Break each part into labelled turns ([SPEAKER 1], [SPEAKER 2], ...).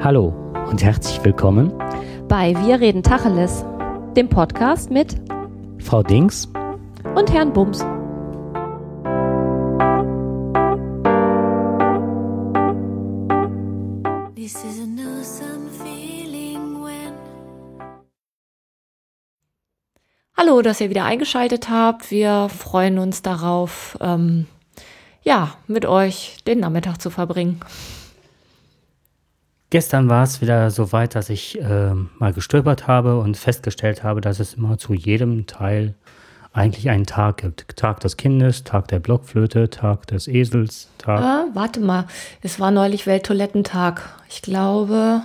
[SPEAKER 1] Hallo und herzlich willkommen
[SPEAKER 2] bei Wir reden Tacheles, dem Podcast mit
[SPEAKER 1] Frau Dings
[SPEAKER 2] und Herrn Bums. Hallo, dass ihr wieder eingeschaltet habt. Wir freuen uns darauf, ähm, ja, mit euch den Nachmittag zu verbringen.
[SPEAKER 1] Gestern war es wieder so weit, dass ich äh, mal gestöbert habe und festgestellt habe, dass es immer zu jedem Teil eigentlich einen Tag gibt. Tag des Kindes, Tag der Blockflöte, Tag des Esels, Tag.
[SPEAKER 2] Ah, warte mal, es war neulich Welttoilettentag. Ich glaube,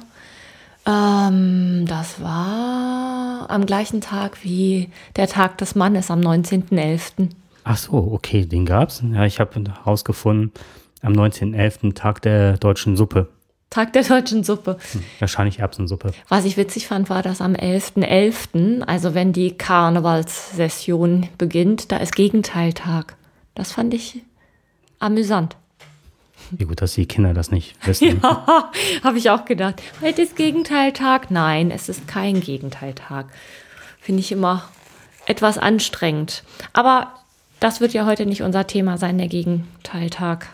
[SPEAKER 2] ähm, das war am gleichen Tag wie der Tag des Mannes am 19.11.
[SPEAKER 1] Ach so, okay, den gab es. Ja, ich habe herausgefunden, am 19.11. Tag der deutschen Suppe.
[SPEAKER 2] Tag der deutschen Suppe.
[SPEAKER 1] Hm, wahrscheinlich Erbsensuppe.
[SPEAKER 2] Was ich witzig fand, war, dass am 11.11., .11., also wenn die Karnevalssession beginnt, da ist Gegenteiltag. Das fand ich amüsant.
[SPEAKER 1] Wie gut, dass die Kinder das nicht wissen.
[SPEAKER 2] Ja, habe ich auch gedacht. Heute ist Gegenteiltag. Nein, es ist kein Gegenteiltag. Finde ich immer etwas anstrengend. Aber das wird ja heute nicht unser Thema sein, der Gegenteiltag.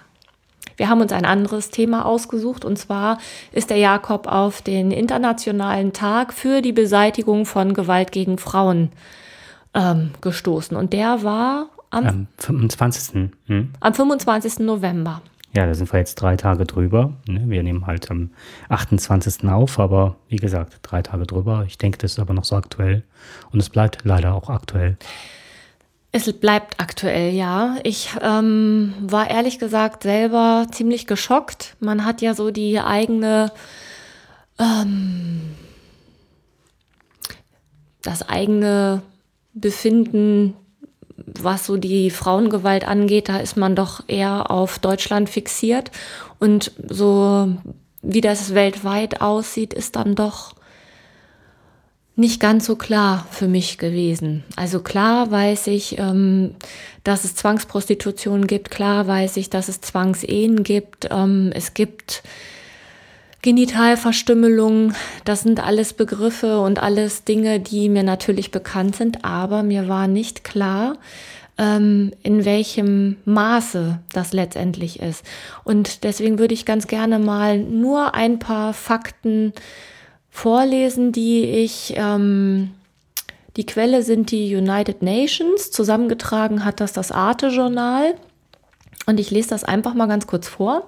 [SPEAKER 2] Wir haben uns ein anderes Thema ausgesucht und zwar ist der Jakob auf den Internationalen Tag für die Beseitigung von Gewalt gegen Frauen ähm, gestoßen. Und der war am,
[SPEAKER 1] am 25.
[SPEAKER 2] Hm? Am 25. November.
[SPEAKER 1] Ja, da sind wir jetzt drei Tage drüber. Ne? Wir nehmen halt am 28. auf, aber wie gesagt, drei Tage drüber. Ich denke, das ist aber noch so aktuell. Und es bleibt leider auch aktuell.
[SPEAKER 2] Es bleibt aktuell, ja. Ich ähm, war ehrlich gesagt selber ziemlich geschockt. Man hat ja so die eigene, ähm, das eigene Befinden, was so die Frauengewalt angeht, da ist man doch eher auf Deutschland fixiert. Und so wie das weltweit aussieht, ist dann doch nicht ganz so klar für mich gewesen. Also klar weiß ich, ähm, dass es Zwangsprostitution gibt, klar weiß ich, dass es Zwangsehen gibt, ähm, es gibt Genitalverstümmelung, das sind alles Begriffe und alles Dinge, die mir natürlich bekannt sind, aber mir war nicht klar, ähm, in welchem Maße das letztendlich ist. Und deswegen würde ich ganz gerne mal nur ein paar Fakten vorlesen, die ich, ähm, die Quelle sind die United Nations, zusammengetragen hat das das Arte-Journal. Und ich lese das einfach mal ganz kurz vor.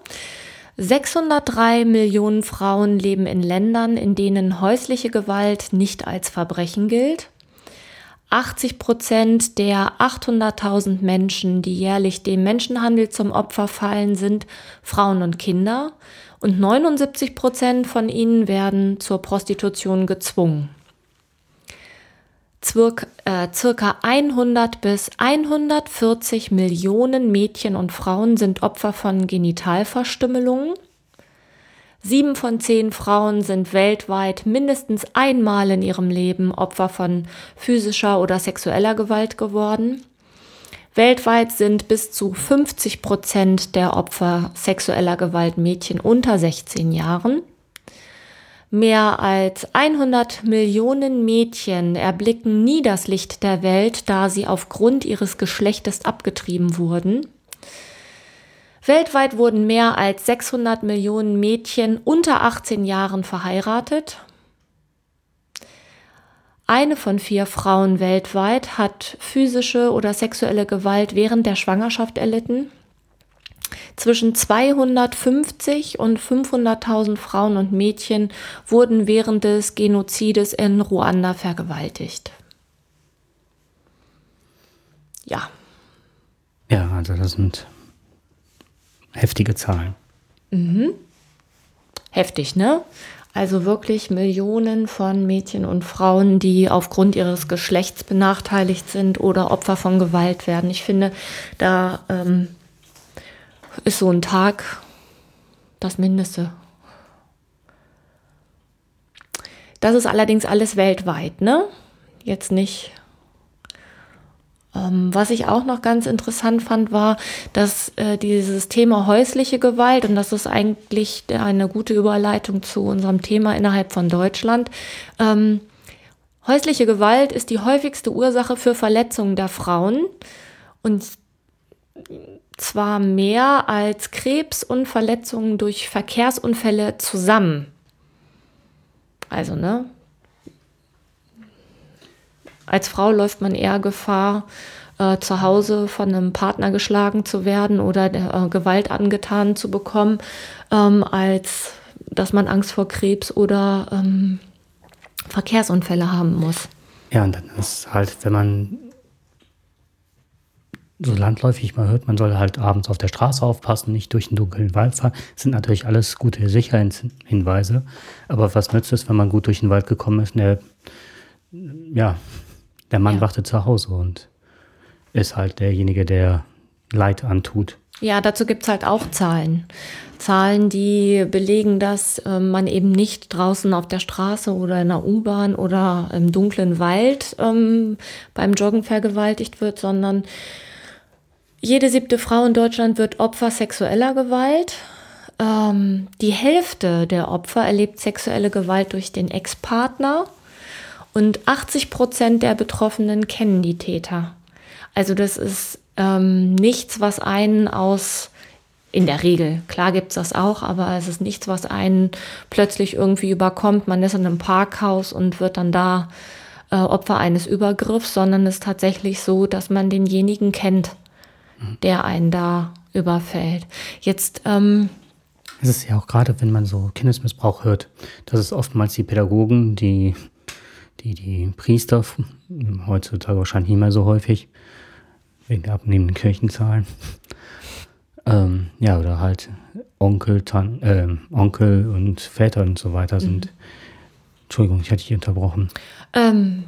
[SPEAKER 2] 603 Millionen Frauen leben in Ländern, in denen häusliche Gewalt nicht als Verbrechen gilt. 80 Prozent der 800.000 Menschen, die jährlich dem Menschenhandel zum Opfer fallen, sind Frauen und Kinder und 79 Prozent von ihnen werden zur Prostitution gezwungen. Zwirk, äh, circa 100 bis 140 Millionen Mädchen und Frauen sind Opfer von Genitalverstümmelungen. Sieben von zehn Frauen sind weltweit mindestens einmal in ihrem Leben Opfer von physischer oder sexueller Gewalt geworden. Weltweit sind bis zu 50 Prozent der Opfer sexueller Gewalt Mädchen unter 16 Jahren. Mehr als 100 Millionen Mädchen erblicken nie das Licht der Welt, da sie aufgrund ihres Geschlechtes abgetrieben wurden. Weltweit wurden mehr als 600 Millionen Mädchen unter 18 Jahren verheiratet eine von vier Frauen weltweit hat physische oder sexuelle Gewalt während der Schwangerschaft erlitten. Zwischen 250 und 500.000 Frauen und Mädchen wurden während des Genozides in Ruanda vergewaltigt. Ja.
[SPEAKER 1] Ja, also das sind heftige Zahlen.
[SPEAKER 2] Mhm. Heftig, ne? Also wirklich Millionen von Mädchen und Frauen, die aufgrund ihres Geschlechts benachteiligt sind oder Opfer von Gewalt werden. Ich finde, da ähm, ist so ein Tag das Mindeste. Das ist allerdings alles weltweit, ne? Jetzt nicht was ich auch noch ganz interessant fand, war, dass äh, dieses Thema häusliche Gewalt, und das ist eigentlich eine gute Überleitung zu unserem Thema innerhalb von Deutschland, ähm, häusliche Gewalt ist die häufigste Ursache für Verletzungen der Frauen und zwar mehr als Krebs und Verletzungen durch Verkehrsunfälle zusammen. Also, ne? Als Frau läuft man eher Gefahr, äh, zu Hause von einem Partner geschlagen zu werden oder äh, Gewalt angetan zu bekommen, ähm, als dass man Angst vor Krebs oder ähm, Verkehrsunfälle haben muss.
[SPEAKER 1] Ja, und dann ist halt, wenn man so landläufig mal hört, man soll halt abends auf der Straße aufpassen, nicht durch den dunklen Wald fahren. Das sind natürlich alles gute Sicherheitshinweise. Aber was nützt es, wenn man gut durch den Wald gekommen ist? Der, ja, der Mann ja. wartet zu Hause und ist halt derjenige, der Leid antut.
[SPEAKER 2] Ja, dazu gibt es halt auch Zahlen. Zahlen, die belegen, dass äh, man eben nicht draußen auf der Straße oder in der U-Bahn oder im dunklen Wald ähm, beim Joggen vergewaltigt wird, sondern jede siebte Frau in Deutschland wird Opfer sexueller Gewalt. Ähm, die Hälfte der Opfer erlebt sexuelle Gewalt durch den Ex-Partner und 80 Prozent der Betroffenen kennen die Täter. Also das ist ähm, nichts, was einen aus, in der Regel, klar gibt es das auch, aber es ist nichts, was einen plötzlich irgendwie überkommt. Man ist in einem Parkhaus und wird dann da äh, Opfer eines Übergriffs, sondern es ist tatsächlich so, dass man denjenigen kennt der einen da überfällt. Jetzt. Ähm,
[SPEAKER 1] es ist ja auch gerade, wenn man so Kindesmissbrauch hört, dass es oftmals die Pädagogen, die die, die Priester, heutzutage wahrscheinlich nicht mehr so häufig, wegen der abnehmenden Kirchenzahlen, ähm, ja, oder halt Onkel, Tan äh, Onkel und Väter und so weiter sind. Mhm. Entschuldigung, ich hatte dich unterbrochen. Ähm,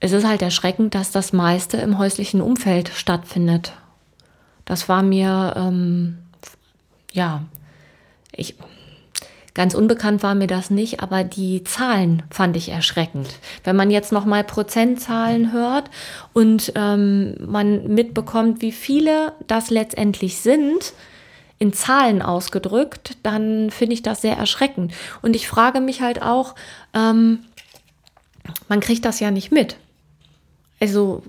[SPEAKER 2] es ist halt erschreckend, dass das meiste im häuslichen Umfeld stattfindet. Das war mir, ähm, ja, ich, ganz unbekannt war mir das nicht, aber die Zahlen fand ich erschreckend. Wenn man jetzt nochmal Prozentzahlen hört und ähm, man mitbekommt, wie viele das letztendlich sind, in Zahlen ausgedrückt, dann finde ich das sehr erschreckend. Und ich frage mich halt auch, ähm, man kriegt das ja nicht mit. Also.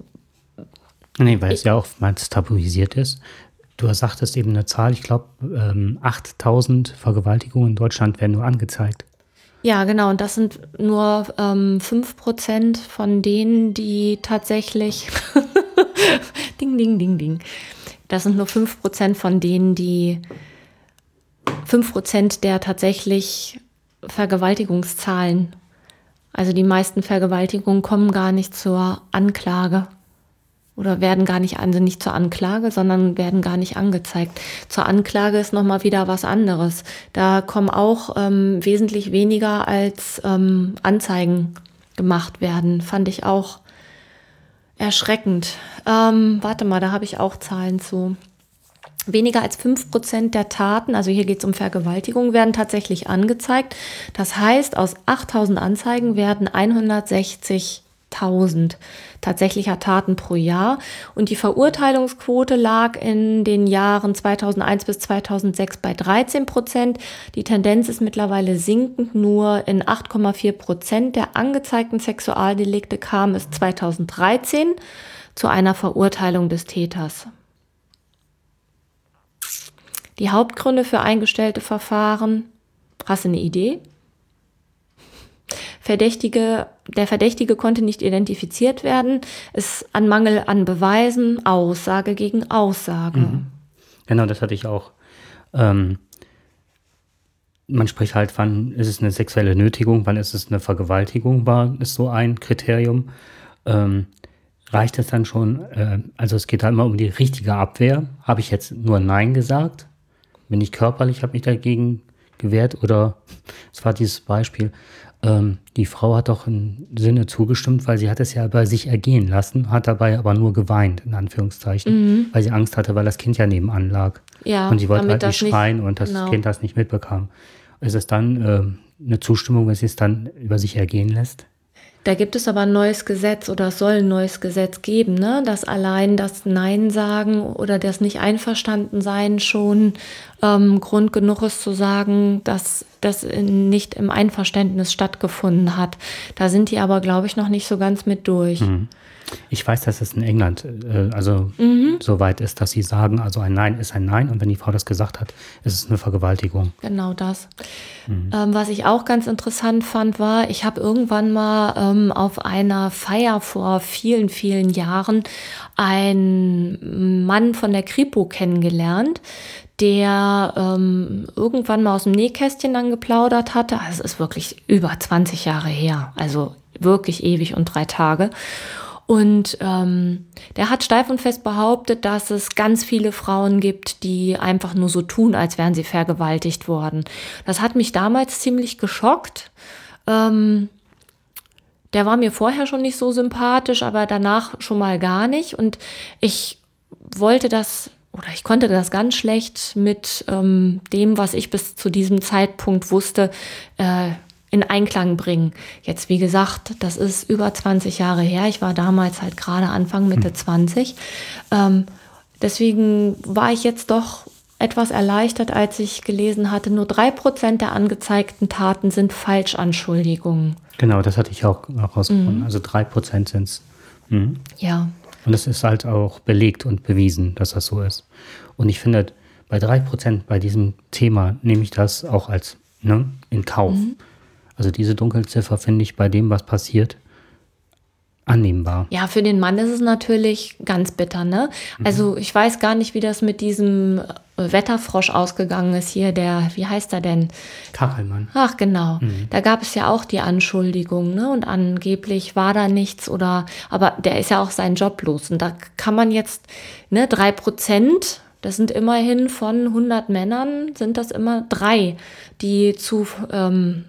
[SPEAKER 1] Nee, weil es ja auch mal tabuisiert ist. Du sagtest eben eine Zahl, ich glaube, ähm, 8000 Vergewaltigungen in Deutschland werden nur angezeigt.
[SPEAKER 2] Ja, genau. Und das sind nur ähm, 5% von denen, die tatsächlich. ding, ding, ding, ding. Das sind nur 5% von denen, die. 5% der tatsächlich Vergewaltigungszahlen also die meisten Vergewaltigungen kommen gar nicht zur Anklage oder werden gar nicht, also nicht zur Anklage, sondern werden gar nicht angezeigt. Zur Anklage ist nochmal wieder was anderes. Da kommen auch ähm, wesentlich weniger als ähm, Anzeigen gemacht werden. Fand ich auch erschreckend. Ähm, warte mal, da habe ich auch Zahlen zu. Weniger als 5% der Taten, also hier geht es um Vergewaltigung, werden tatsächlich angezeigt. Das heißt, aus 8000 Anzeigen werden 160.000 tatsächlicher Taten pro Jahr. Und die Verurteilungsquote lag in den Jahren 2001 bis 2006 bei 13 Prozent. Die Tendenz ist mittlerweile sinkend. Nur in 8,4 Prozent der angezeigten Sexualdelikte kam es 2013 zu einer Verurteilung des Täters. Die Hauptgründe für eingestellte Verfahren, hast du eine Idee? Verdächtige, der Verdächtige konnte nicht identifiziert werden, es an Mangel an Beweisen, Aussage gegen Aussage. Mhm.
[SPEAKER 1] Genau, das hatte ich auch. Ähm, man spricht halt, wann ist es eine sexuelle Nötigung, wann ist es eine Vergewaltigung, war, ist so ein Kriterium. Ähm, reicht es dann schon, äh, also es geht halt immer um die richtige Abwehr. Habe ich jetzt nur Nein gesagt? bin ich körperlich, habe mich dagegen gewehrt oder es war dieses Beispiel, ähm, die Frau hat doch im Sinne zugestimmt, weil sie hat es ja bei sich ergehen lassen, hat dabei aber nur geweint, in Anführungszeichen, mhm. weil sie Angst hatte, weil das Kind ja nebenan lag. Ja, und sie wollte halt nicht schreien nicht, und das genau. Kind das nicht mitbekam. Ist es dann äh, eine Zustimmung, wenn sie es dann über sich ergehen lässt?
[SPEAKER 2] Da gibt es aber ein neues Gesetz oder es soll ein neues Gesetz geben, ne? dass allein das Nein sagen oder das nicht einverstanden sein schon ähm, Grund genug ist zu sagen, dass das nicht im Einverständnis stattgefunden hat. Da sind die aber, glaube ich, noch nicht so ganz mit durch.
[SPEAKER 1] Mhm. Ich weiß, dass es in England äh, also mhm. so weit ist, dass sie sagen, also ein Nein ist ein Nein und wenn die Frau das gesagt hat, ist es eine Vergewaltigung.
[SPEAKER 2] Genau das. Mhm. Ähm, was ich auch ganz interessant fand, war, ich habe irgendwann mal ähm, auf einer Feier vor vielen, vielen Jahren einen Mann von der Kripo kennengelernt, der ähm, irgendwann mal aus dem Nähkästchen dann geplaudert hatte. Also es ist wirklich über 20 Jahre her, also wirklich ewig und drei Tage. Und ähm, der hat steif und fest behauptet, dass es ganz viele Frauen gibt, die einfach nur so tun, als wären sie vergewaltigt worden. Das hat mich damals ziemlich geschockt. Ähm, der war mir vorher schon nicht so sympathisch, aber danach schon mal gar nicht. Und ich wollte das oder ich konnte das ganz schlecht mit ähm, dem, was ich bis zu diesem Zeitpunkt wusste, äh, in Einklang bringen. Jetzt, wie gesagt, das ist über 20 Jahre her. Ich war damals halt gerade Anfang, Mitte hm. 20. Ähm, deswegen war ich jetzt doch etwas erleichtert, als ich gelesen hatte, nur drei Prozent der angezeigten Taten sind Falschanschuldigungen.
[SPEAKER 1] Genau, das hatte ich auch herausgefunden. Mhm. Also drei Prozent sind es. Mhm.
[SPEAKER 2] Ja.
[SPEAKER 1] Und es ist halt auch belegt und bewiesen, dass das so ist. Und ich finde, bei drei Prozent bei diesem Thema nehme ich das auch als ne, in Kauf. Mhm. Also diese Dunkelziffer finde ich bei dem, was passiert, annehmbar.
[SPEAKER 2] Ja, für den Mann ist es natürlich ganz bitter, ne? Mhm. Also ich weiß gar nicht, wie das mit diesem Wetterfrosch ausgegangen ist hier, der, wie heißt er denn?
[SPEAKER 1] Kachelmann.
[SPEAKER 2] Ach, genau. Mhm. Da gab es ja auch die Anschuldigung, ne? Und angeblich war da nichts oder, aber der ist ja auch seinen Job los. Und da kann man jetzt, ne, drei Prozent, das sind immerhin von 100 Männern, sind das immer drei, die zu, ähm,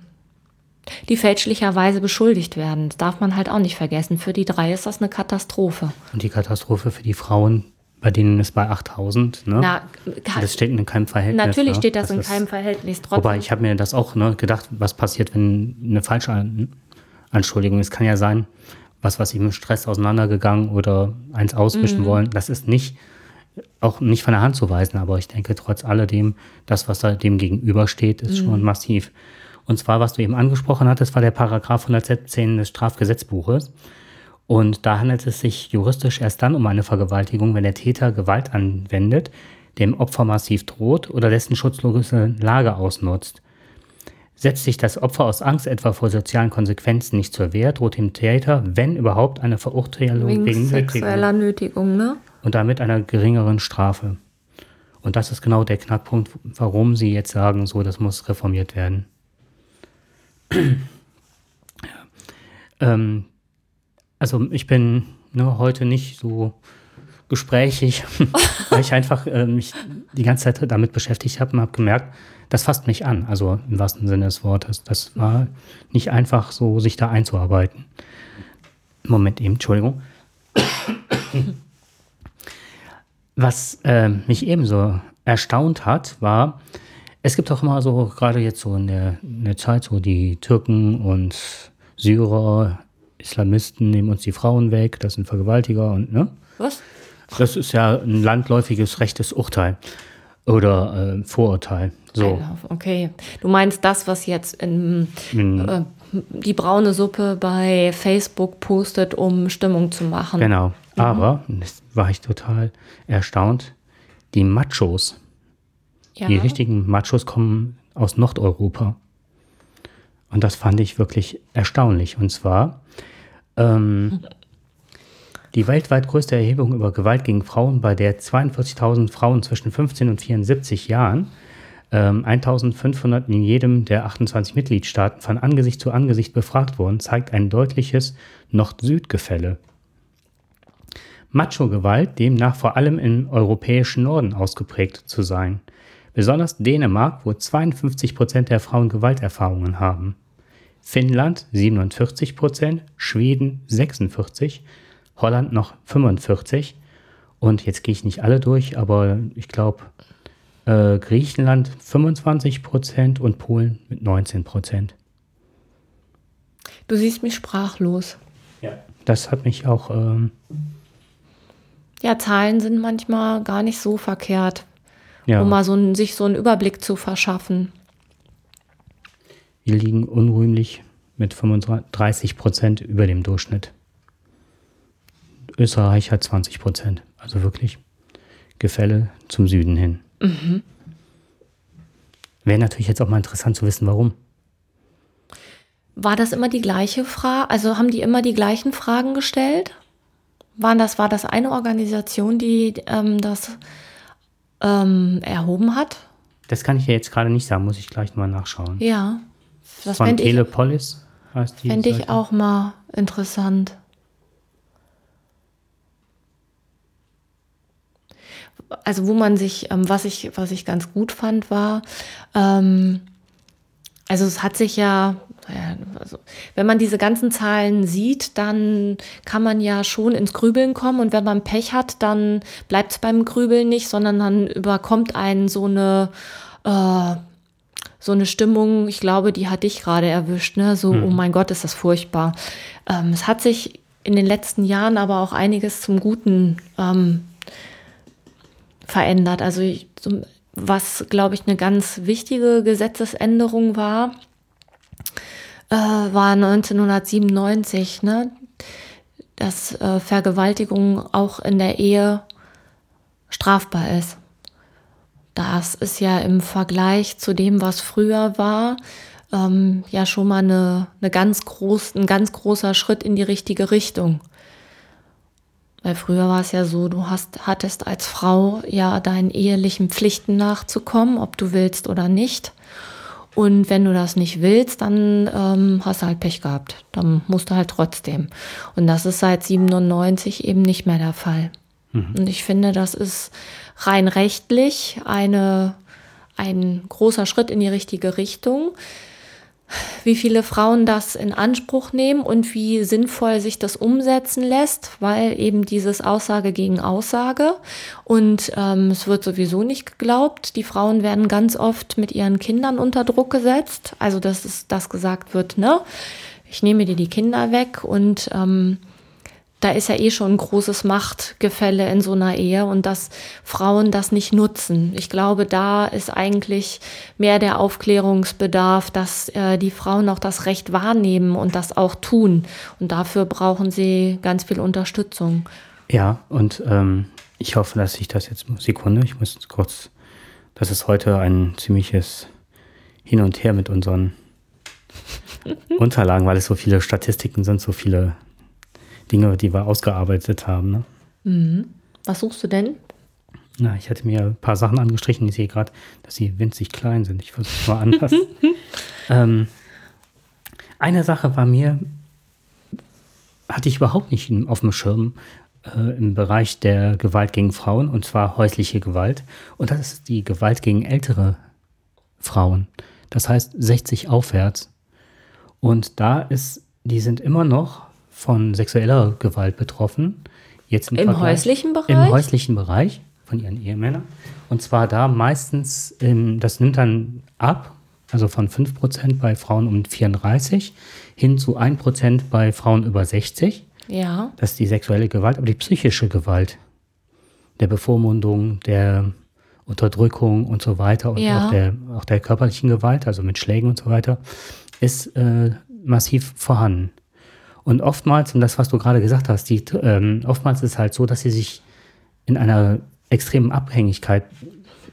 [SPEAKER 2] die fälschlicherweise beschuldigt werden. Das darf man halt auch nicht vergessen. Für die drei ist das eine Katastrophe.
[SPEAKER 1] Und die Katastrophe für die Frauen, bei denen ist bei 8000, ne? Na, das steht in keinem Verhältnis.
[SPEAKER 2] Natürlich ne? steht das, das in keinem Verhältnis.
[SPEAKER 1] Trotzdem. Wobei, ich habe mir das auch ne, gedacht, was passiert, wenn eine falsche Anschuldigung ist. Es kann ja sein, was, was ich mit Stress auseinandergegangen oder eins auswischen mhm. wollen. Das ist nicht, auch nicht von der Hand zu weisen, aber ich denke trotz alledem, das, was da dem gegenübersteht, ist mhm. schon massiv. Und zwar, was du eben angesprochen hattest, war der Paragraph 117 des Strafgesetzbuches. Und da handelt es sich juristisch erst dann um eine Vergewaltigung, wenn der Täter Gewalt anwendet, dem Opfer massiv droht oder dessen schutzlose Lage ausnutzt. Setzt sich das Opfer aus Angst etwa vor sozialen Konsequenzen nicht zur Wehr, droht dem Täter, wenn überhaupt, eine Verurteilung wegen,
[SPEAKER 2] wegen sexueller Nötigung, ne?
[SPEAKER 1] Und damit einer geringeren Strafe. Und das ist genau der Knackpunkt, warum sie jetzt sagen, so, das muss reformiert werden. ähm, also ich bin ne, heute nicht so gesprächig, weil ich einfach äh, mich die ganze Zeit damit beschäftigt habe und habe gemerkt, das fasst mich an, also im wahrsten Sinne des Wortes. Das war nicht einfach so, sich da einzuarbeiten. Moment eben, Entschuldigung. Was äh, mich ebenso erstaunt hat, war, es gibt auch immer so, gerade jetzt so in der, in der Zeit, so die Türken und Syrer, Islamisten nehmen uns die Frauen weg, das sind Vergewaltiger und, ne?
[SPEAKER 2] Was?
[SPEAKER 1] Das ist ja ein landläufiges rechtes Urteil oder äh, Vorurteil. So.
[SPEAKER 2] Okay, du meinst das, was jetzt in, in äh, die braune Suppe bei Facebook postet, um Stimmung zu machen.
[SPEAKER 1] Genau, mhm. aber, das war ich total erstaunt, die Machos, ja. Die richtigen Machos kommen aus Nordeuropa. Und das fand ich wirklich erstaunlich. Und zwar ähm, die weltweit größte Erhebung über Gewalt gegen Frauen, bei der 42.000 Frauen zwischen 15 und 74 Jahren, ähm, 1.500 in jedem der 28 Mitgliedstaaten von Angesicht zu Angesicht befragt wurden, zeigt ein deutliches Nord-Süd-Gefälle. Macho-Gewalt demnach vor allem im europäischen Norden ausgeprägt zu sein – Besonders Dänemark, wo 52 Prozent der Frauen Gewalterfahrungen haben. Finnland 47 Prozent, Schweden 46, Holland noch 45 und jetzt gehe ich nicht alle durch, aber ich glaube äh, Griechenland 25 Prozent und Polen mit 19 Prozent.
[SPEAKER 2] Du siehst mich sprachlos.
[SPEAKER 1] Ja. Das hat mich auch. Ähm,
[SPEAKER 2] ja, Zahlen sind manchmal gar nicht so verkehrt,
[SPEAKER 1] ja.
[SPEAKER 2] um mal so ein, sich so einen Überblick zu verschaffen.
[SPEAKER 1] Wir liegen unrühmlich mit 35 Prozent über dem Durchschnitt. Österreich hat 20 Prozent. Also wirklich Gefälle zum Süden hin. Mhm. Wäre natürlich jetzt auch mal interessant zu wissen, warum.
[SPEAKER 2] War das immer die gleiche Frage? Also haben die immer die gleichen Fragen gestellt? Waren das, war das eine Organisation, die ähm, das ähm, erhoben hat?
[SPEAKER 1] Das kann ich ja jetzt gerade nicht sagen, muss ich gleich mal nachschauen.
[SPEAKER 2] Ja.
[SPEAKER 1] Das Von Telepolis
[SPEAKER 2] heißt die. Fände ich auch mal interessant. Also wo man sich, ähm, was ich, was ich ganz gut fand, war, ähm, also es hat sich ja, also wenn man diese ganzen Zahlen sieht, dann kann man ja schon ins Grübeln kommen und wenn man Pech hat, dann bleibt es beim Grübeln nicht, sondern dann überkommt einen so eine äh, so eine Stimmung, ich glaube, die hat dich gerade erwischt, ne? So, hm. oh mein Gott, ist das furchtbar. Ähm, es hat sich in den letzten Jahren aber auch einiges zum Guten ähm, verändert. Also ich, was, glaube ich, eine ganz wichtige Gesetzesänderung war, äh, war 1997, ne? dass äh, Vergewaltigung auch in der Ehe strafbar ist. Das ist ja im Vergleich zu dem, was früher war, ähm, ja schon mal eine, eine ganz groß, ein ganz großer Schritt in die richtige Richtung. Weil früher war es ja so, du hast, hattest als Frau ja deinen ehelichen Pflichten nachzukommen, ob du willst oder nicht. Und wenn du das nicht willst, dann ähm, hast du halt Pech gehabt. Dann musst du halt trotzdem. Und das ist seit 97 eben nicht mehr der Fall. Mhm. Und ich finde, das ist rein rechtlich eine, ein großer Schritt in die richtige Richtung wie viele Frauen das in Anspruch nehmen und wie sinnvoll sich das umsetzen lässt, weil eben dieses Aussage gegen Aussage und ähm, es wird sowieso nicht geglaubt. Die Frauen werden ganz oft mit ihren Kindern unter Druck gesetzt, also dass es das gesagt wird, ne? Ich nehme dir die Kinder weg und ähm, da ist ja eh schon ein großes Machtgefälle in so einer Ehe und dass Frauen das nicht nutzen. Ich glaube, da ist eigentlich mehr der Aufklärungsbedarf, dass äh, die Frauen auch das Recht wahrnehmen und das auch tun. Und dafür brauchen sie ganz viel Unterstützung.
[SPEAKER 1] Ja, und ähm, ich hoffe, dass ich das jetzt, Sekunde, ich muss kurz, das ist heute ein ziemliches Hin und Her mit unseren Unterlagen, weil es so viele Statistiken sind, so viele Dinge, die wir ausgearbeitet haben. Ne?
[SPEAKER 2] Mhm. Was suchst du denn?
[SPEAKER 1] Na, ich hatte mir ein paar Sachen angestrichen. Ich sehe gerade, dass sie winzig klein sind. Ich versuche es mal anders. ähm, eine Sache war mir, hatte ich überhaupt nicht auf dem Schirm äh, im Bereich der Gewalt gegen Frauen, und zwar häusliche Gewalt. Und das ist die Gewalt gegen ältere Frauen. Das heißt 60 aufwärts. Und da ist, die sind immer noch von sexueller Gewalt betroffen.
[SPEAKER 2] Jetzt im, Im häuslichen Bereich?
[SPEAKER 1] Im häuslichen Bereich von ihren Ehemännern. Und zwar da meistens, ähm, das nimmt dann ab, also von 5% bei Frauen um 34 hin zu 1% bei Frauen über 60.
[SPEAKER 2] Ja.
[SPEAKER 1] Das ist die sexuelle Gewalt, aber die psychische Gewalt, der Bevormundung, der Unterdrückung und so weiter und ja. auch, der, auch der körperlichen Gewalt, also mit Schlägen und so weiter, ist äh, massiv vorhanden. Und oftmals, und das, was du gerade gesagt hast, die, ähm, oftmals ist es halt so, dass sie sich in einer extremen Abhängigkeit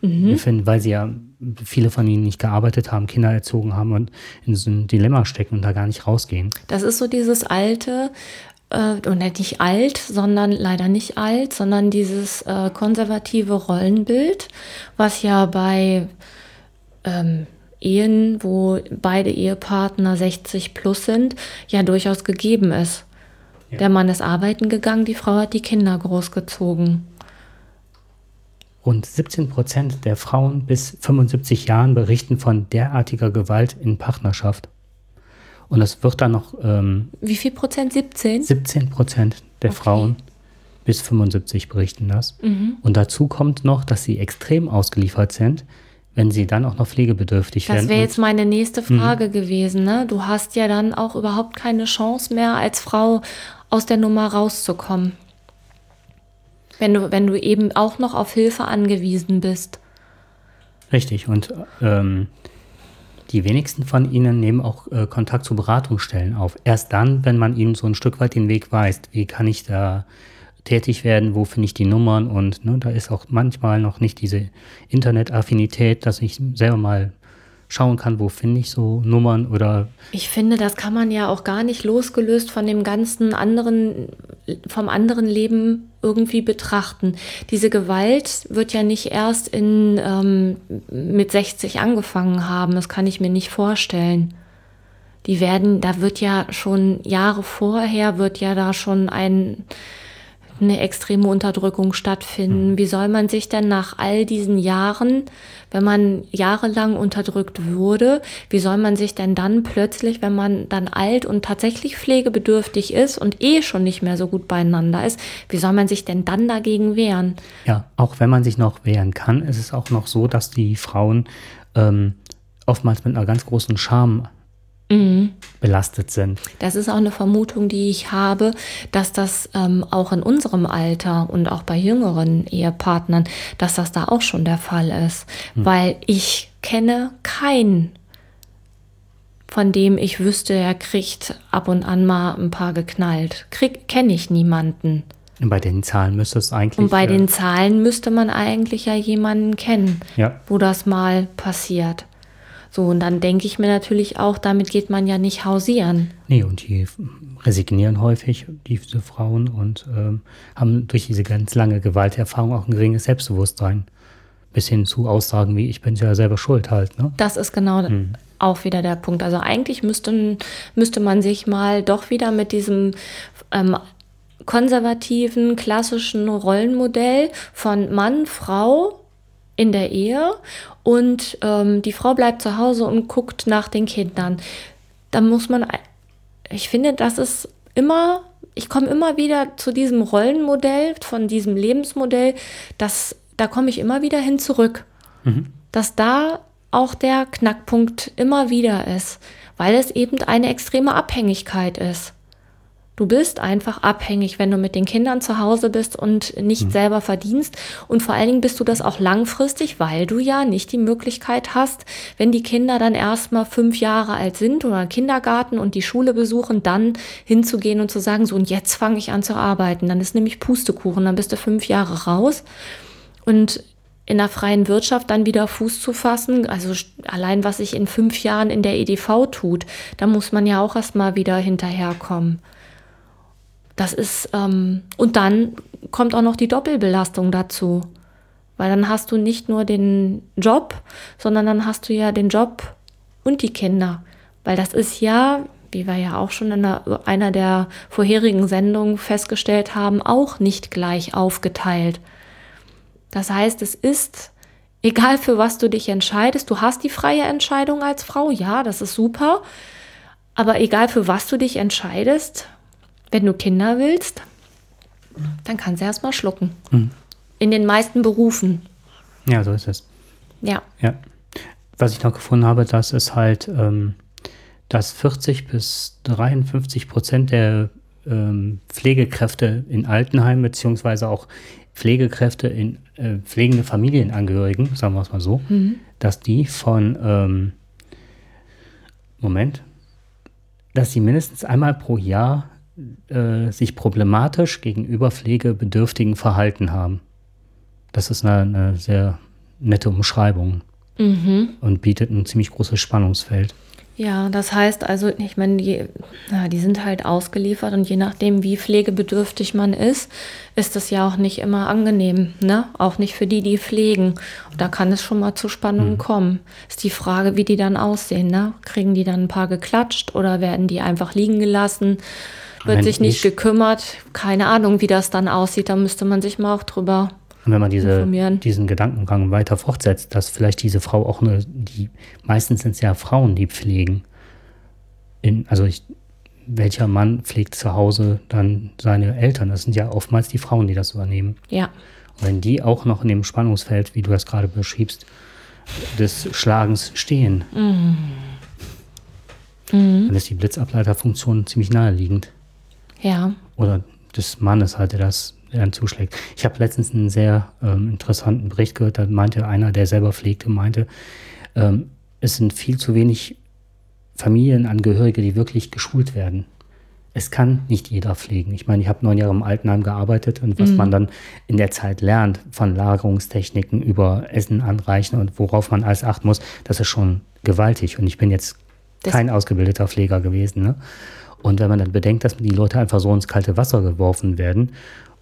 [SPEAKER 1] mhm. befinden, weil sie ja viele von ihnen nicht gearbeitet haben, Kinder erzogen haben und in so ein Dilemma stecken und da gar nicht rausgehen.
[SPEAKER 2] Das ist so dieses alte, äh, und nicht alt, sondern leider nicht alt, sondern dieses äh, konservative Rollenbild, was ja bei ähm, Ehen, wo beide Ehepartner 60 plus sind, ja durchaus gegeben ist. Ja. Der Mann ist arbeiten gegangen, die Frau hat die Kinder großgezogen.
[SPEAKER 1] Rund 17 Prozent der Frauen bis 75 Jahren berichten von derartiger Gewalt in Partnerschaft. Und es wird dann noch. Ähm,
[SPEAKER 2] Wie viel Prozent? 17?
[SPEAKER 1] 17 Prozent der okay. Frauen bis 75 berichten das. Mhm. Und dazu kommt noch, dass sie extrem ausgeliefert sind, wenn sie dann auch noch pflegebedürftig
[SPEAKER 2] das
[SPEAKER 1] werden.
[SPEAKER 2] Das wäre jetzt meine nächste Frage gewesen. Ne? Du hast ja dann auch überhaupt keine Chance mehr, als Frau aus der Nummer rauszukommen. Wenn du, wenn du eben auch noch auf Hilfe angewiesen bist.
[SPEAKER 1] Richtig. Und ähm, die wenigsten von ihnen nehmen auch äh, Kontakt zu Beratungsstellen auf. Erst dann, wenn man ihnen so ein Stück weit den Weg weist, wie kann ich da tätig werden, wo finde ich die Nummern und ne, da ist auch manchmal noch nicht diese Internetaffinität, dass ich selber mal schauen kann, wo finde ich so Nummern oder
[SPEAKER 2] Ich finde, das kann man ja auch gar nicht losgelöst von dem ganzen anderen, vom anderen Leben irgendwie betrachten. Diese Gewalt wird ja nicht erst in, ähm, mit 60 angefangen haben. Das kann ich mir nicht vorstellen. Die werden, da wird ja schon Jahre vorher, wird ja da schon ein, eine extreme Unterdrückung stattfinden. Wie soll man sich denn nach all diesen Jahren, wenn man jahrelang unterdrückt wurde, wie soll man sich denn dann plötzlich, wenn man dann alt und tatsächlich pflegebedürftig ist und eh schon nicht mehr so gut beieinander ist, wie soll man sich denn dann dagegen wehren?
[SPEAKER 1] ja, auch wenn man sich noch wehren kann, ist es auch noch so, dass die Frauen ähm, oftmals mit einer ganz großen Scham belastet sind.
[SPEAKER 2] Das ist auch eine Vermutung, die ich habe, dass das ähm, auch in unserem Alter und auch bei jüngeren Ehepartnern, dass das da auch schon der Fall ist. Weil ich kenne keinen, von dem ich wüsste, er kriegt ab und an mal ein paar geknallt. Kenne ich niemanden.
[SPEAKER 1] Und bei den Zahlen müsste es eigentlich.
[SPEAKER 2] Und bei
[SPEAKER 1] äh,
[SPEAKER 2] den Zahlen müsste man eigentlich ja jemanden kennen,
[SPEAKER 1] Ja.
[SPEAKER 2] wo das mal passiert. So, und dann denke ich mir natürlich auch, damit geht man ja nicht hausieren.
[SPEAKER 1] Nee, und die resignieren häufig, diese Frauen, und ähm, haben durch diese ganz lange Gewalterfahrung auch ein geringes Selbstbewusstsein. Bis hin zu Aussagen wie, ich bin ja selber schuld halt. Ne?
[SPEAKER 2] Das ist genau auch wieder der Punkt. Also eigentlich müsste, müsste man sich mal doch wieder mit diesem ähm, konservativen, klassischen Rollenmodell von Mann, Frau in der Ehe und ähm, die Frau bleibt zu Hause und guckt nach den Kindern. Da muss man, ich finde, das ist immer, ich komme immer wieder zu diesem Rollenmodell, von diesem Lebensmodell, das, da komme ich immer wieder hin zurück dass da auch der Knackpunkt immer wieder ist, weil es eben eine extreme Abhängigkeit ist. Du bist einfach abhängig, wenn du mit den Kindern zu Hause bist und nicht selber verdienst. Und vor allen Dingen bist du das auch langfristig, weil du ja nicht die Möglichkeit hast, wenn die Kinder dann erstmal fünf Jahre alt sind oder Kindergarten und die Schule besuchen, dann hinzugehen und zu sagen, so und jetzt fange ich an zu arbeiten. Dann ist nämlich Pustekuchen, dann bist du fünf Jahre raus. Und in der freien Wirtschaft dann wieder Fuß zu fassen, also allein was sich in fünf Jahren in der EDV tut, da muss man ja auch erstmal wieder hinterherkommen. Das ist, ähm, und dann kommt auch noch die Doppelbelastung dazu. Weil dann hast du nicht nur den Job, sondern dann hast du ja den Job und die Kinder. Weil das ist ja, wie wir ja auch schon in einer, einer der vorherigen Sendungen festgestellt haben, auch nicht gleich aufgeteilt. Das heißt, es ist, egal für was du dich entscheidest, du hast die freie Entscheidung als Frau, ja, das ist super. Aber egal für was du dich entscheidest, wenn du Kinder willst, dann kannst du erstmal schlucken. In den meisten Berufen.
[SPEAKER 1] Ja, so ist es.
[SPEAKER 2] Ja.
[SPEAKER 1] Ja. Was ich noch gefunden habe, dass es halt, ähm, dass 40 bis 53 Prozent der ähm, Pflegekräfte in Altenheimen beziehungsweise auch Pflegekräfte in äh, pflegende Familienangehörigen, sagen wir es mal so, dass die von, ähm, Moment, dass sie mindestens einmal pro Jahr äh, sich problematisch gegenüber Pflegebedürftigen verhalten haben. Das ist eine, eine sehr nette Umschreibung und bietet ein ziemlich großes Spannungsfeld.
[SPEAKER 2] Ja, das heißt also, ich meine, die, ja, die sind halt ausgeliefert und je nachdem, wie pflegebedürftig man ist, ist das ja auch nicht immer angenehm, ne? Auch nicht für die, die pflegen. Und da kann es schon mal zu Spannungen kommen. Ist die Frage, wie die dann aussehen, ne? Kriegen die dann ein paar geklatscht oder werden die einfach liegen gelassen? Wird
[SPEAKER 1] Wenn
[SPEAKER 2] sich nicht
[SPEAKER 1] ich-
[SPEAKER 2] gekümmert? Keine Ahnung, wie das dann aussieht. Da müsste man sich mal auch drüber
[SPEAKER 1] Und wenn man diese, diesen Gedankengang weiter fortsetzt, dass vielleicht diese Frau auch eine, die, meistens sind es ja Frauen, die pflegen. In, also ich, welcher Mann pflegt zu Hause dann seine Eltern? Das sind ja oftmals die Frauen, die das übernehmen.
[SPEAKER 2] Ja,
[SPEAKER 1] Und wenn die auch noch in dem Spannungsfeld, wie du das gerade beschriebst, des Schlagens stehen. Mhm. Dann ist die Blitzableiterfunktion ziemlich naheliegend.
[SPEAKER 2] Ja.
[SPEAKER 1] Oder des Mannes halt, der das der dann zuschlägt. Ich habe letztens einen sehr ähm, interessanten Bericht gehört, da meinte einer, der selber pflegte, meinte, ähm, es sind viel zu wenig Familienangehörige, die wirklich geschult werden. Es kann nicht jeder pflegen. Ich meine, ich habe neun Jahre im Altenheim gearbeitet und was mhm. man dann in der Zeit lernt, von Lagerungstechniken über Essen anreichen und worauf man alles achten muss, das ist schon gewaltig. Und ich bin jetzt das kein ausgebildeter Pfleger gewesen. Ne? Und wenn man dann bedenkt, dass die Leute einfach so ins kalte Wasser geworfen werden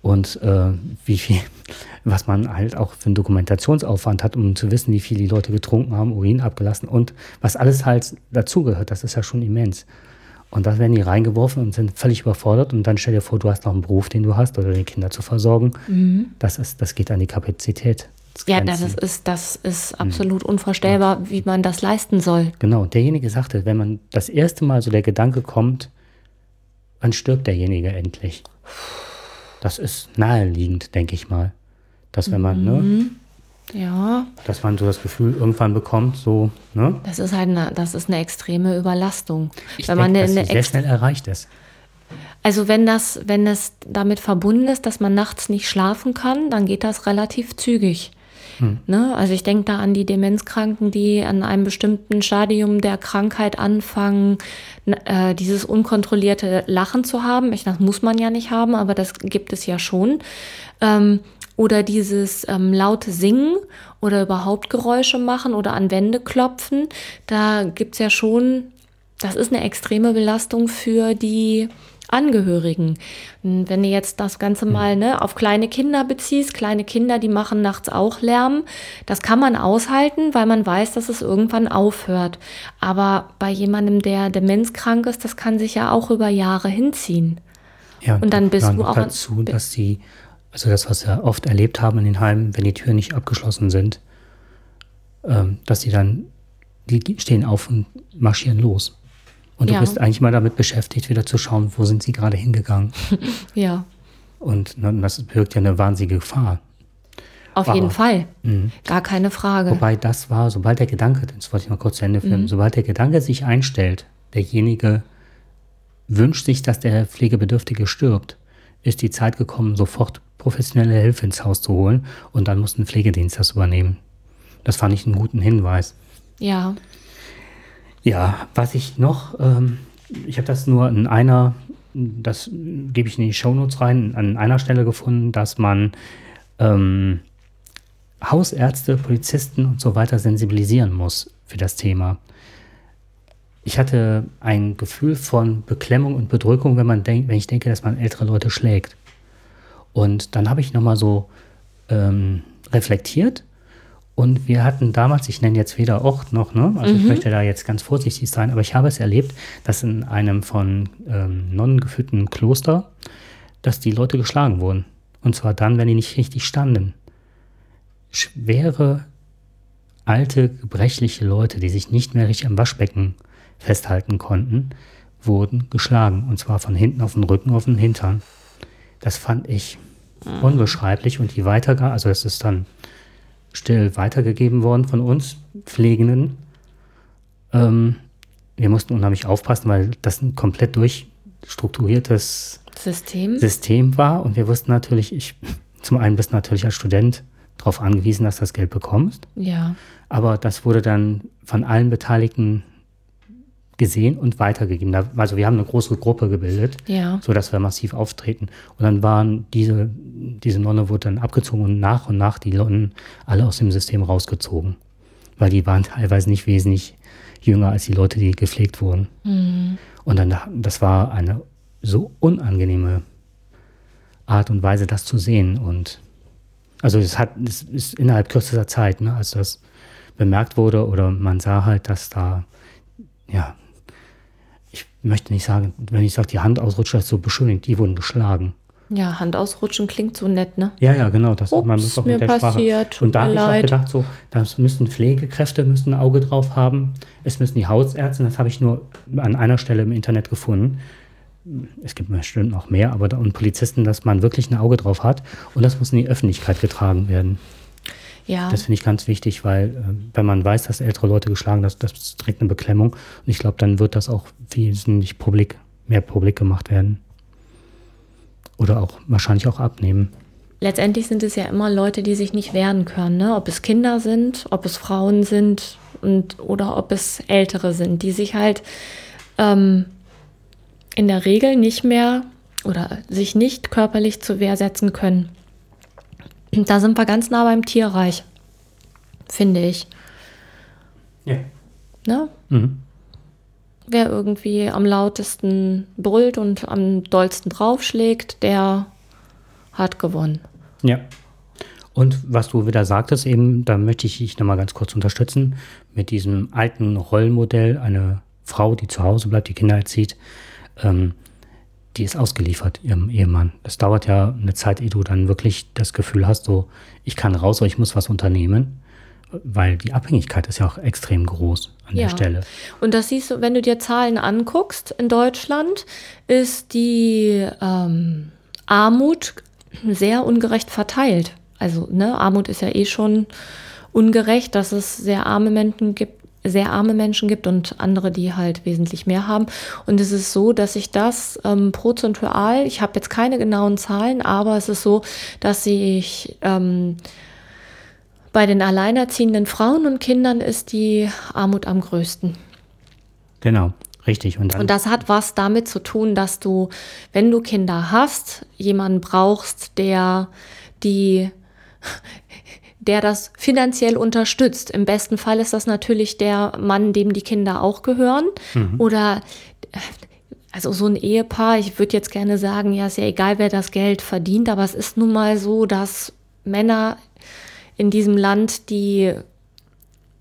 [SPEAKER 1] und äh, wie viel, was man halt auch für einen Dokumentationsaufwand hat, um zu wissen, wie viel die Leute getrunken haben, Urin abgelassen und was alles halt dazugehört, das ist ja schon immens. Und da werden die reingeworfen und sind völlig überfordert. Und dann stell dir vor, du hast noch einen Beruf, den du hast, oder die Kinder zu versorgen. Mhm. Das, ist, das geht an die Kapazität.
[SPEAKER 2] Ja, das ist, das ist mhm. absolut mhm. unvorstellbar, wie man das leisten soll.
[SPEAKER 1] Genau, derjenige sagte, wenn man das erste Mal so der Gedanke kommt, wann stirbt derjenige endlich? Das ist naheliegend, denke ich mal. Dass wenn man, ne, mhm. ne?
[SPEAKER 2] Ja.
[SPEAKER 1] Dass man so das Gefühl irgendwann bekommt, so, ne?
[SPEAKER 2] Das ist halt eine, das ist eine extreme Überlastung.
[SPEAKER 1] Ich wenn denke, man eine, dass eine sehr schnell erreicht ist.
[SPEAKER 2] Also wenn das, wenn es damit verbunden ist, dass man nachts nicht schlafen kann, dann geht das relativ zügig. Hm. Ne? Also ich denke da an die Demenzkranken, die an einem bestimmten Stadium der Krankheit anfangen, äh, dieses unkontrollierte Lachen zu haben. Ich, das muss man ja nicht haben, aber das gibt es ja schon. Ähm, oder dieses ähm, laute Singen oder überhaupt Geräusche machen oder an Wände klopfen. Da gibt es ja schon, das ist eine extreme Belastung für die Angehörigen. Wenn du jetzt das Ganze hm. mal ne, auf kleine Kinder beziehst, kleine Kinder, die machen nachts auch Lärm, das kann man aushalten, weil man weiß, dass es irgendwann aufhört. Aber bei jemandem, der demenzkrank ist, das kann sich ja auch über Jahre hinziehen.
[SPEAKER 1] Ja, und, und dann bist du auch dazu, dass die, also das, was wir oft erlebt haben in den Heimen, wenn die Türen nicht abgeschlossen sind, ähm, dass die dann, die stehen auf und marschieren los. Und du ja. bist eigentlich mal damit beschäftigt, wieder zu schauen, wo sind sie gerade hingegangen.
[SPEAKER 2] ja.
[SPEAKER 1] Und das birgt ja eine wahnsinnige Gefahr.
[SPEAKER 2] Auf Aber, jeden Fall. Mh. Gar keine Frage.
[SPEAKER 1] Wobei das war, sobald der Gedanke, das wollte ich mal kurz zu Ende führen, mhm. sobald der Gedanke sich einstellt, derjenige wünscht sich, dass der Pflegebedürftige stirbt, ist die Zeit gekommen, sofort professionelle Hilfe ins Haus zu holen und dann muss ein Pflegedienst das übernehmen. Das fand ich einen guten Hinweis.
[SPEAKER 2] Ja.
[SPEAKER 1] Ja, was ich noch, ähm, ich habe das nur in einer, das gebe ich in die Shownotes rein, an einer Stelle gefunden, dass man ähm, Hausärzte, Polizisten und so weiter sensibilisieren muss für das Thema. Ich hatte ein Gefühl von Beklemmung und Bedrückung, wenn man denkt, wenn ich denke, dass man ältere Leute schlägt. Und dann habe ich nochmal so ähm, reflektiert und wir hatten damals, ich nenne jetzt weder Ort noch, ne? also mhm. ich möchte da jetzt ganz vorsichtig sein, aber ich habe es erlebt, dass in einem von ähm, Nonnen geführten Kloster, dass die Leute geschlagen wurden. Und zwar dann, wenn die nicht richtig standen. Schwere, alte, gebrechliche Leute, die sich nicht mehr richtig am Waschbecken festhalten konnten, wurden geschlagen. Und zwar von hinten auf den Rücken, auf den Hintern. Das fand ich mhm. unbeschreiblich. Und die Weitergabe, also das ist dann still weitergegeben worden von uns Pflegenden. Ähm, wir mussten unheimlich aufpassen, weil das ein komplett durchstrukturiertes
[SPEAKER 2] System.
[SPEAKER 1] System war. Und wir wussten natürlich, ich, zum einen bist du natürlich als Student darauf angewiesen, dass du das Geld bekommst.
[SPEAKER 2] Ja.
[SPEAKER 1] Aber das wurde dann von allen Beteiligten gesehen und weitergegeben. Also wir haben eine große Gruppe gebildet,
[SPEAKER 2] ja.
[SPEAKER 1] sodass wir massiv auftreten. Und dann waren diese, diese Nonne wurde dann abgezogen und nach und nach die Nonnen alle aus dem System rausgezogen. Weil die waren teilweise nicht wesentlich jünger als die Leute, die gepflegt wurden. Mhm. Und dann, das war eine so unangenehme Art und Weise, das zu sehen. Und also es hat, es ist innerhalb kürzester Zeit, ne, als das bemerkt wurde oder man sah halt, dass da ja möchte nicht sagen, wenn ich sage, die Hand ausrutscht, das ist so beschönigt, die wurden geschlagen.
[SPEAKER 2] Ja, Hand ausrutschen klingt so nett, ne?
[SPEAKER 1] Ja, ja, genau. Das
[SPEAKER 2] Ups, man muss auch mit der passiert,
[SPEAKER 1] Sprache. Und da habe ich auch gedacht, so, da müssen Pflegekräfte müssen ein Auge drauf haben. Es müssen die Hausärzte, das habe ich nur an einer Stelle im Internet gefunden. Es gibt bestimmt noch mehr, aber da, und Polizisten, dass man wirklich ein Auge drauf hat. Und das muss in die Öffentlichkeit getragen werden.
[SPEAKER 2] Ja.
[SPEAKER 1] Das finde ich ganz wichtig, weil äh, wenn man weiß, dass ältere Leute geschlagen, das, das trägt eine Beklemmung. Und ich glaube, dann wird das auch wesentlich publik, mehr publik gemacht werden. Oder auch wahrscheinlich auch abnehmen.
[SPEAKER 2] Letztendlich sind es ja immer Leute, die sich nicht wehren können. Ne? Ob es Kinder sind, ob es Frauen sind und, oder ob es Ältere sind, die sich halt ähm, in der Regel nicht mehr oder sich nicht körperlich zur Wehr setzen können. Da sind wir ganz nah beim Tierreich, finde ich.
[SPEAKER 1] Ja.
[SPEAKER 2] Ne?
[SPEAKER 1] Mhm.
[SPEAKER 2] Wer irgendwie am lautesten brüllt und am dollsten draufschlägt, der hat gewonnen.
[SPEAKER 1] Ja. Und was du wieder sagtest, eben, da möchte ich dich nochmal ganz kurz unterstützen, mit diesem alten Rollenmodell, eine Frau, die zu Hause bleibt, die Kinder erzieht, ähm, die ist ausgeliefert ihrem Ehemann. Das dauert ja eine Zeit, ehe du dann wirklich das Gefühl hast, so, ich kann raus, aber ich muss was unternehmen, weil die Abhängigkeit ist ja auch extrem groß an
[SPEAKER 2] Ja.
[SPEAKER 1] der Stelle.
[SPEAKER 2] Und das siehst du, wenn du dir Zahlen anguckst, in Deutschland ist die ähm, Armut sehr ungerecht verteilt. Also, ne, Armut ist ja eh schon ungerecht, dass es sehr arme Menschen gibt, sehr arme Menschen gibt und andere, die halt wesentlich mehr haben. Und es ist so, dass sich das ähm, prozentual, ich habe jetzt keine genauen Zahlen, aber es ist so, dass sich ähm, bei den alleinerziehenden Frauen und Kindern ist die Armut am größten.
[SPEAKER 1] Genau, richtig. Und
[SPEAKER 2] Und das hat was damit zu tun, dass du, wenn du Kinder hast, jemanden brauchst, der die, der das finanziell unterstützt. Im besten Fall ist das natürlich der Mann, dem die Kinder auch gehören. Oder äh, also so ein Ehepaar, ich würde jetzt gerne sagen, ja, ist ja egal, wer das Geld verdient, aber es ist nun mal so, dass Männer in diesem Land die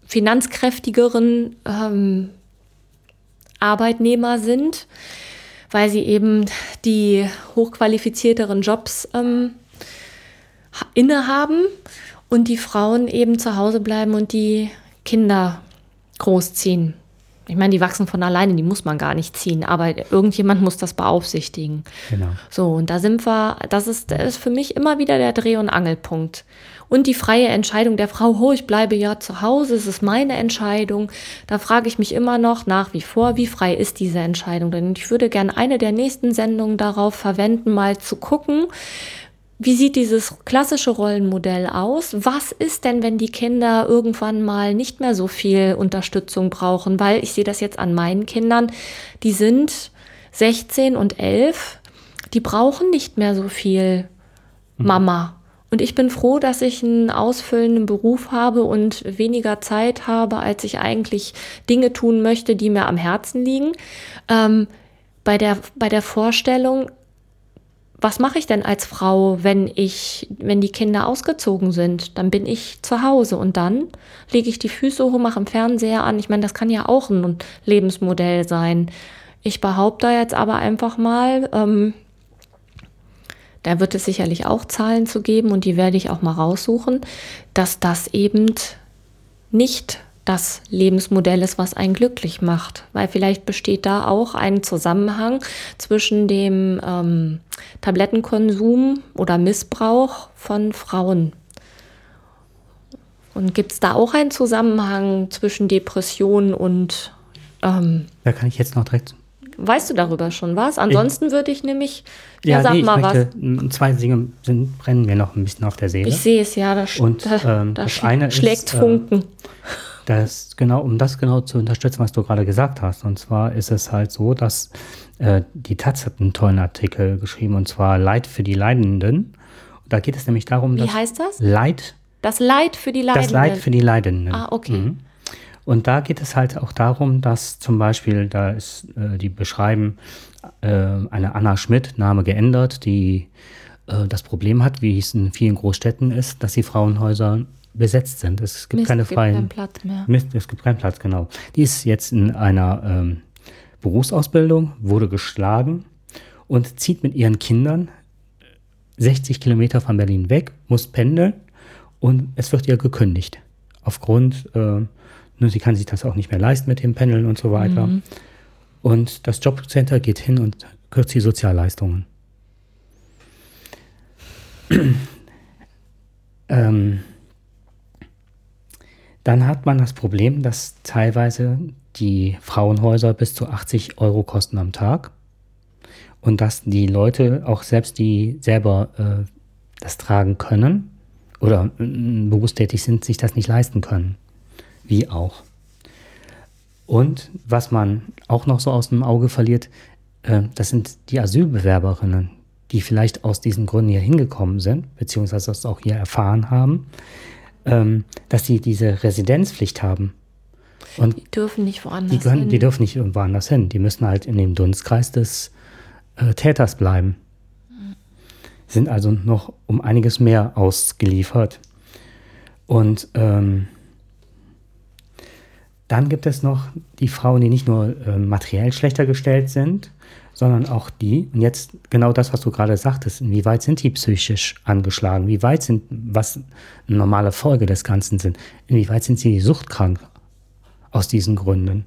[SPEAKER 2] finanzkräftigeren ähm, Arbeitnehmer sind, weil sie eben die hochqualifizierteren Jobs ähm, ha- innehaben und die Frauen eben zu Hause bleiben und die Kinder großziehen. Ich meine, die wachsen von alleine, die muss man gar nicht ziehen, aber irgendjemand muss das beaufsichtigen.
[SPEAKER 1] genau.
[SPEAKER 2] So, und da sind wir, das ist, das ist für mich immer wieder der Dreh- und Angelpunkt. Und die freie Entscheidung der Frau, oh, ich bleibe ja zu Hause, es ist meine Entscheidung. Da frage ich mich immer noch nach wie vor, wie frei ist diese Entscheidung? Denn ich würde gerne eine der nächsten Sendungen darauf verwenden, mal zu gucken, wie sieht dieses klassische Rollenmodell aus? Was ist denn, wenn die Kinder irgendwann mal nicht mehr so viel Unterstützung brauchen? Weil ich sehe das jetzt an meinen Kindern, die sind 16 und 11, die brauchen nicht mehr so viel Mama. Und ich bin froh, dass ich einen ausfüllenden Beruf habe und weniger Zeit habe, als ich eigentlich Dinge tun möchte, die mir am Herzen liegen. Ähm, bei, der, bei der Vorstellung, was mache ich denn als Frau, wenn ich, wenn die Kinder ausgezogen sind? Dann bin ich zu Hause und dann lege ich die Füße hoch, mache im Fernseher an. Ich meine, das kann ja auch ein Lebensmodell sein. Ich behaupte jetzt aber einfach mal, ähm, da wird es sicherlich auch Zahlen zu geben und die werde ich auch mal raussuchen, dass das eben nicht das Lebensmodell ist, was einen glücklich macht. Weil vielleicht besteht da auch ein Zusammenhang zwischen dem ähm, Tablettenkonsum oder Missbrauch von Frauen. Und gibt es da auch einen Zusammenhang zwischen Depressionen und ähm,
[SPEAKER 1] Da kann ich jetzt noch direkt.
[SPEAKER 2] weißt du darüber schon was? Ansonsten würde ich nämlich, ja, sag
[SPEAKER 1] nee,
[SPEAKER 2] mal
[SPEAKER 1] ich
[SPEAKER 2] was.
[SPEAKER 1] möchte, m, Zwei Dinge sind, brennen mir noch ein bisschen auf der Seele.
[SPEAKER 2] Ich sehe es ja, da, sch
[SPEAKER 1] Und,
[SPEAKER 2] da,
[SPEAKER 1] ähm,
[SPEAKER 2] da
[SPEAKER 1] das
[SPEAKER 2] sch schlägt
[SPEAKER 1] äh,
[SPEAKER 2] Funken.
[SPEAKER 1] Das genau, um das genau zu unterstützen, was du gerade gesagt hast. Und zwar ist es halt so, dass äh, die Taz hat einen tollen Artikel geschrieben, und zwar Leid für die Leidenden. Und da geht es nämlich darum,
[SPEAKER 2] Wie
[SPEAKER 1] dass
[SPEAKER 2] heißt das?
[SPEAKER 1] Leid,
[SPEAKER 2] Das Leid für die Leidenden.
[SPEAKER 1] das Leid für die Leidenden.
[SPEAKER 2] Ah, okay.
[SPEAKER 1] Mhm. Und da geht es halt auch darum, dass zum Beispiel, da ist, äh, die beschreiben, äh, eine Anna Schmidt, Name geändert, die äh, das Problem hat, wie es in vielen Großstädten ist, dass die Frauenhäuser besetzt sind. Es gibt
[SPEAKER 2] Mist,
[SPEAKER 1] keine
[SPEAKER 2] gibt
[SPEAKER 1] freien
[SPEAKER 2] keinen Platz mehr.
[SPEAKER 1] Mist, es gibt keinen Platz, genau. Die ist jetzt in einer ähm, Berufsausbildung, wurde geschlagen und zieht mit ihren Kindern 60 Kilometer von Berlin weg, muss pendeln und es wird ihr gekündigt. Aufgrund, äh, nur sie kann sich das auch nicht mehr leisten mit dem Pendeln und so weiter. Und das Jobcenter geht hin und kürzt die Sozialleistungen. ähm, Dann hat man das Problem, dass teilweise die Frauenhäuser bis zu 80 Euro kosten am Tag und dass die Leute, auch selbst die selber äh, das tragen können oder äh, berufstätig sind, sich das nicht leisten können. Wie auch. Und was man auch noch so aus dem Auge verliert, äh, das sind die Asylbewerberinnen, die vielleicht aus diesen Gründen hier hingekommen sind, beziehungsweise das auch hier erfahren haben, ähm, dass sie diese Residenzpflicht haben.
[SPEAKER 2] Und die dürfen nicht woanders
[SPEAKER 1] die können, hin. Die dürfen nicht irgendwo anders hin. Die müssen halt in dem Dunstkreis des äh, Täters bleiben. Sind also noch um einiges mehr ausgeliefert. Und ähm, dann gibt es noch die Frauen, die nicht nur äh, materiell schlechter gestellt sind, sondern auch die, und jetzt genau das, was du gerade sagtest, inwieweit sind die psychisch angeschlagen, wie weit sind, was eine normale Folge des Ganzen sind, inwieweit sind sie suchtkrank aus diesen Gründen.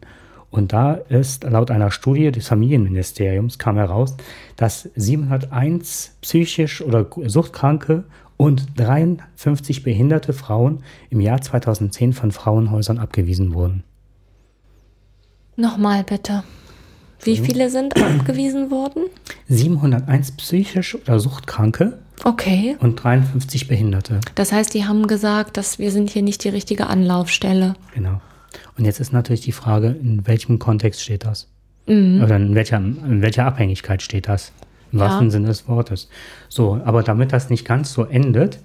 [SPEAKER 1] Und da ist laut einer Studie des Familienministeriums kam heraus, dass 701 psychisch oder suchtkranke und 53 behinderte Frauen im Jahr 2010 von Frauenhäusern abgewiesen wurden.
[SPEAKER 2] Nochmal bitte. Wie viele sind abgewiesen worden?
[SPEAKER 1] 701 psychisch oder Suchtkranke.
[SPEAKER 2] Okay.
[SPEAKER 1] Und 53 Behinderte.
[SPEAKER 2] Das heißt, die haben gesagt, dass wir sind hier nicht die richtige Anlaufstelle.
[SPEAKER 1] Genau. Und jetzt ist natürlich die Frage, in welchem Kontext steht das? Mhm. Oder in welcher, in welcher Abhängigkeit steht das? Im ja. wahrsten Sinne des Wortes. So, aber damit das nicht ganz so endet,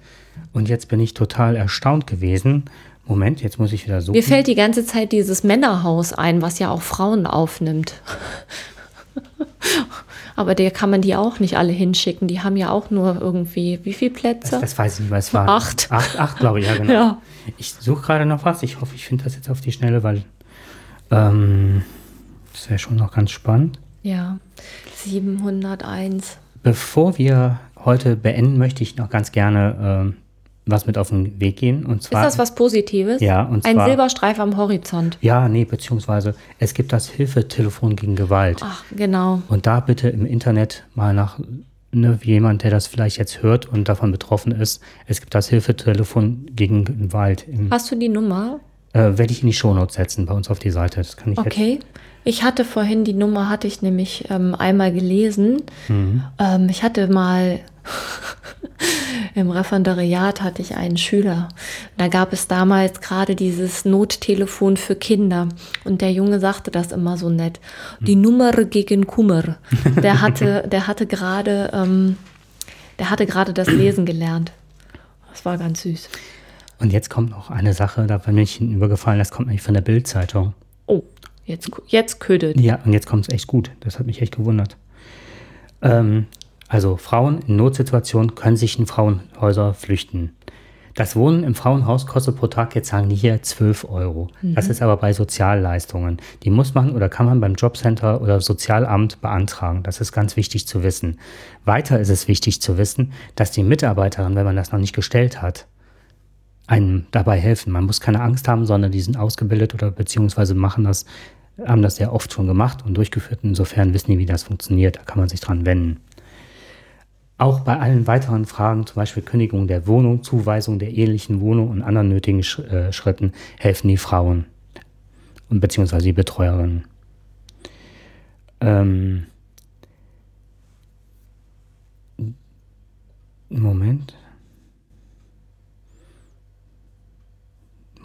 [SPEAKER 1] und jetzt bin ich total erstaunt gewesen, Moment, jetzt muss ich wieder suchen.
[SPEAKER 2] Mir fällt die ganze Zeit dieses Männerhaus ein, was ja auch Frauen aufnimmt. Aber der kann man die auch nicht alle hinschicken. Die haben ja auch nur irgendwie, wie viele Plätze?
[SPEAKER 1] Das, das weiß ich nicht, was es war.
[SPEAKER 2] Acht.
[SPEAKER 1] Acht, acht glaube ich, ja, genau. Ja. Ich suche gerade noch was. Ich hoffe, ich finde das jetzt auf die Schnelle, weil ähm, das ja schon noch ganz spannend.
[SPEAKER 2] Ja, 701.
[SPEAKER 1] Bevor wir heute beenden, möchte ich noch ganz gerne äh, was mit auf den Weg gehen. Und zwar,
[SPEAKER 2] ist das was Positives?
[SPEAKER 1] Ja, und
[SPEAKER 2] zwar, Ein Silberstreif am Horizont.
[SPEAKER 1] Ja, nee, beziehungsweise es gibt das Hilfetelefon gegen Gewalt.
[SPEAKER 2] Ach, genau.
[SPEAKER 1] Und da bitte im Internet mal nach ne, jemand, der das vielleicht jetzt hört und davon betroffen ist. Es gibt das Hilfetelefon gegen Gewalt.
[SPEAKER 2] Hast du die Nummer?
[SPEAKER 1] Äh, werde ich in die Shownotes setzen, bei uns auf die Seite. Das kann ich
[SPEAKER 2] okay. Jetzt. Ich hatte vorhin die Nummer, hatte ich nämlich ähm, einmal gelesen. Mhm. Ähm, ich hatte mal im Referendariat hatte ich einen Schüler. Da gab es damals gerade dieses Nottelefon für Kinder. Und der Junge sagte das immer so nett. Die Nummer gegen Kummer. Der hatte, der hatte gerade, ähm, der hatte gerade das Lesen gelernt. Das war ganz süß.
[SPEAKER 1] Und jetzt kommt noch eine Sache, da bin ich übergefallen, das kommt nämlich von der Bildzeitung.
[SPEAKER 2] Oh, jetzt, jetzt ködet.
[SPEAKER 1] Ja, und jetzt kommt es echt gut. Das hat mich echt gewundert. Ähm, also Frauen in Notsituationen können sich in Frauenhäuser flüchten. Das Wohnen im Frauenhaus kostet pro Tag, jetzt sagen die hier 12 Euro. Mhm. Das ist aber bei Sozialleistungen. Die muss man oder kann man beim Jobcenter oder Sozialamt beantragen. Das ist ganz wichtig zu wissen. Weiter ist es wichtig zu wissen, dass die Mitarbeiterin, wenn man das noch nicht gestellt hat, einem dabei helfen. Man muss keine Angst haben, sondern die sind ausgebildet oder beziehungsweise machen das, haben das sehr oft schon gemacht und durchgeführt. Insofern wissen die, wie das funktioniert. Da kann man sich dran wenden. Auch bei allen weiteren Fragen, zum Beispiel Kündigung der Wohnung, Zuweisung der ehelichen Wohnung und anderen nötigen äh, Schritten, helfen die Frauen und beziehungsweise die Betreuerinnen. Ähm Moment.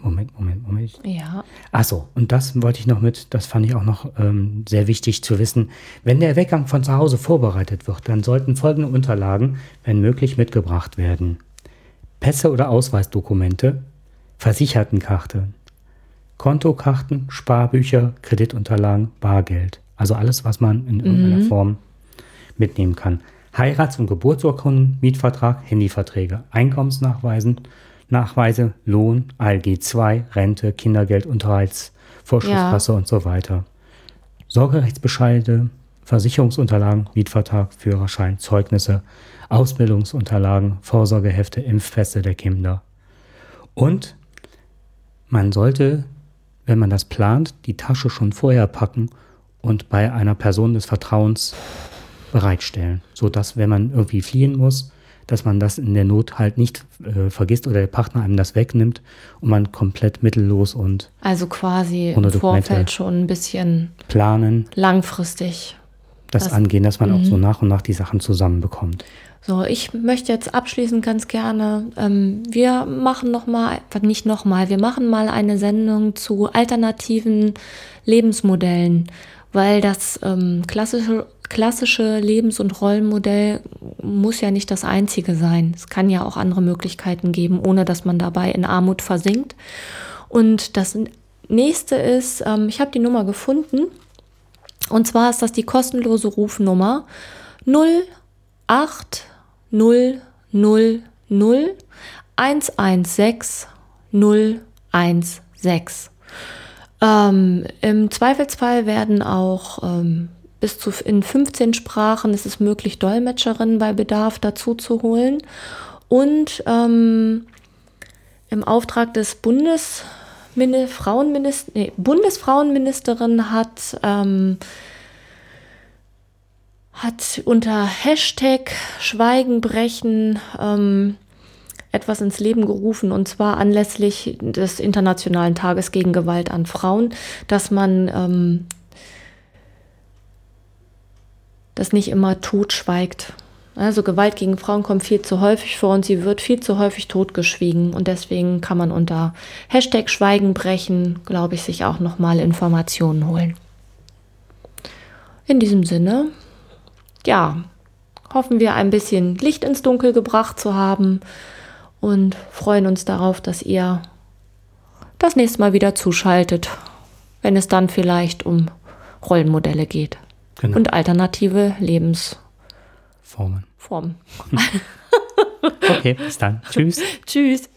[SPEAKER 1] Moment, Moment, Moment.
[SPEAKER 2] Ja.
[SPEAKER 1] Achso, und das wollte ich noch mit, das fand ich auch noch ähm, sehr wichtig zu wissen. Wenn der Weggang von zu Hause vorbereitet wird, dann sollten folgende Unterlagen, wenn möglich, mitgebracht werden. Pässe oder Ausweisdokumente, Versichertenkarte, Kontokarten, Sparbücher, Kreditunterlagen, Bargeld. Also alles, was man in irgendeiner mhm. Form mitnehmen kann. Heirats- und Geburtsurkunden, Mietvertrag, Handyverträge, Einkommensnachweisen, Nachweise, Lohn, ALG 2, Rente, Kindergeld, Unterhaltsvorschusskasse ja. und so weiter. Sorgerechtsbescheide, Versicherungsunterlagen, Mietvertrag, Führerschein, Zeugnisse, Ausbildungsunterlagen, Vorsorgehefte, Impfpässe der Kinder. Und man sollte, wenn man das plant, die Tasche schon vorher packen und bei einer Person des Vertrauens bereitstellen, sodass, wenn man irgendwie fliehen muss, dass man das in der Not halt nicht äh, vergisst oder der Partner einem das wegnimmt und man komplett mittellos und
[SPEAKER 2] also quasi im Vorfeld schon ein bisschen
[SPEAKER 1] planen,
[SPEAKER 2] langfristig
[SPEAKER 1] das, das angehen, dass man auch so mhm. nach und nach die Sachen zusammenbekommt.
[SPEAKER 2] So, ich möchte jetzt abschließend ganz gerne, ähm, wir machen nochmal, nicht nochmal, wir machen mal eine Sendung zu alternativen Lebensmodellen, weil das ähm, klassische, klassische Lebens- und Rollenmodell muss ja nicht das einzige sein. Es kann ja auch andere Möglichkeiten geben, ohne dass man dabei in Armut versinkt. Und das nächste ist, ähm, ich habe die Nummer gefunden, und zwar ist das die kostenlose Rufnummer 08 0 0 0 116 016. Ähm, Im Zweifelsfall werden auch ähm, bis zu in 15 Sprachen ist es möglich, Dolmetscherinnen bei Bedarf dazu zu holen. Und ähm, im Auftrag des Bundes Frauenminister, nee, Bundesfrauenministerin hat ähm, hat unter Hashtag Schweigenbrechen ähm, etwas ins Leben gerufen und zwar anlässlich des Internationalen Tages gegen Gewalt an Frauen, dass man ähm, das nicht immer totschweigt. Also Gewalt gegen Frauen kommt viel zu häufig vor und sie wird viel zu häufig totgeschwiegen und deswegen kann man unter Hashtag Schweigenbrechen, glaube ich, sich auch nochmal Informationen holen. In diesem Sinne ja, hoffen wir ein bisschen Licht ins Dunkel gebracht zu haben und freuen uns darauf, dass ihr das nächste Mal wieder zuschaltet, wenn es dann vielleicht um Rollenmodelle geht genau. und alternative Lebensformen.
[SPEAKER 1] Formen. okay, bis dann. Tschüss.
[SPEAKER 2] Tschüss.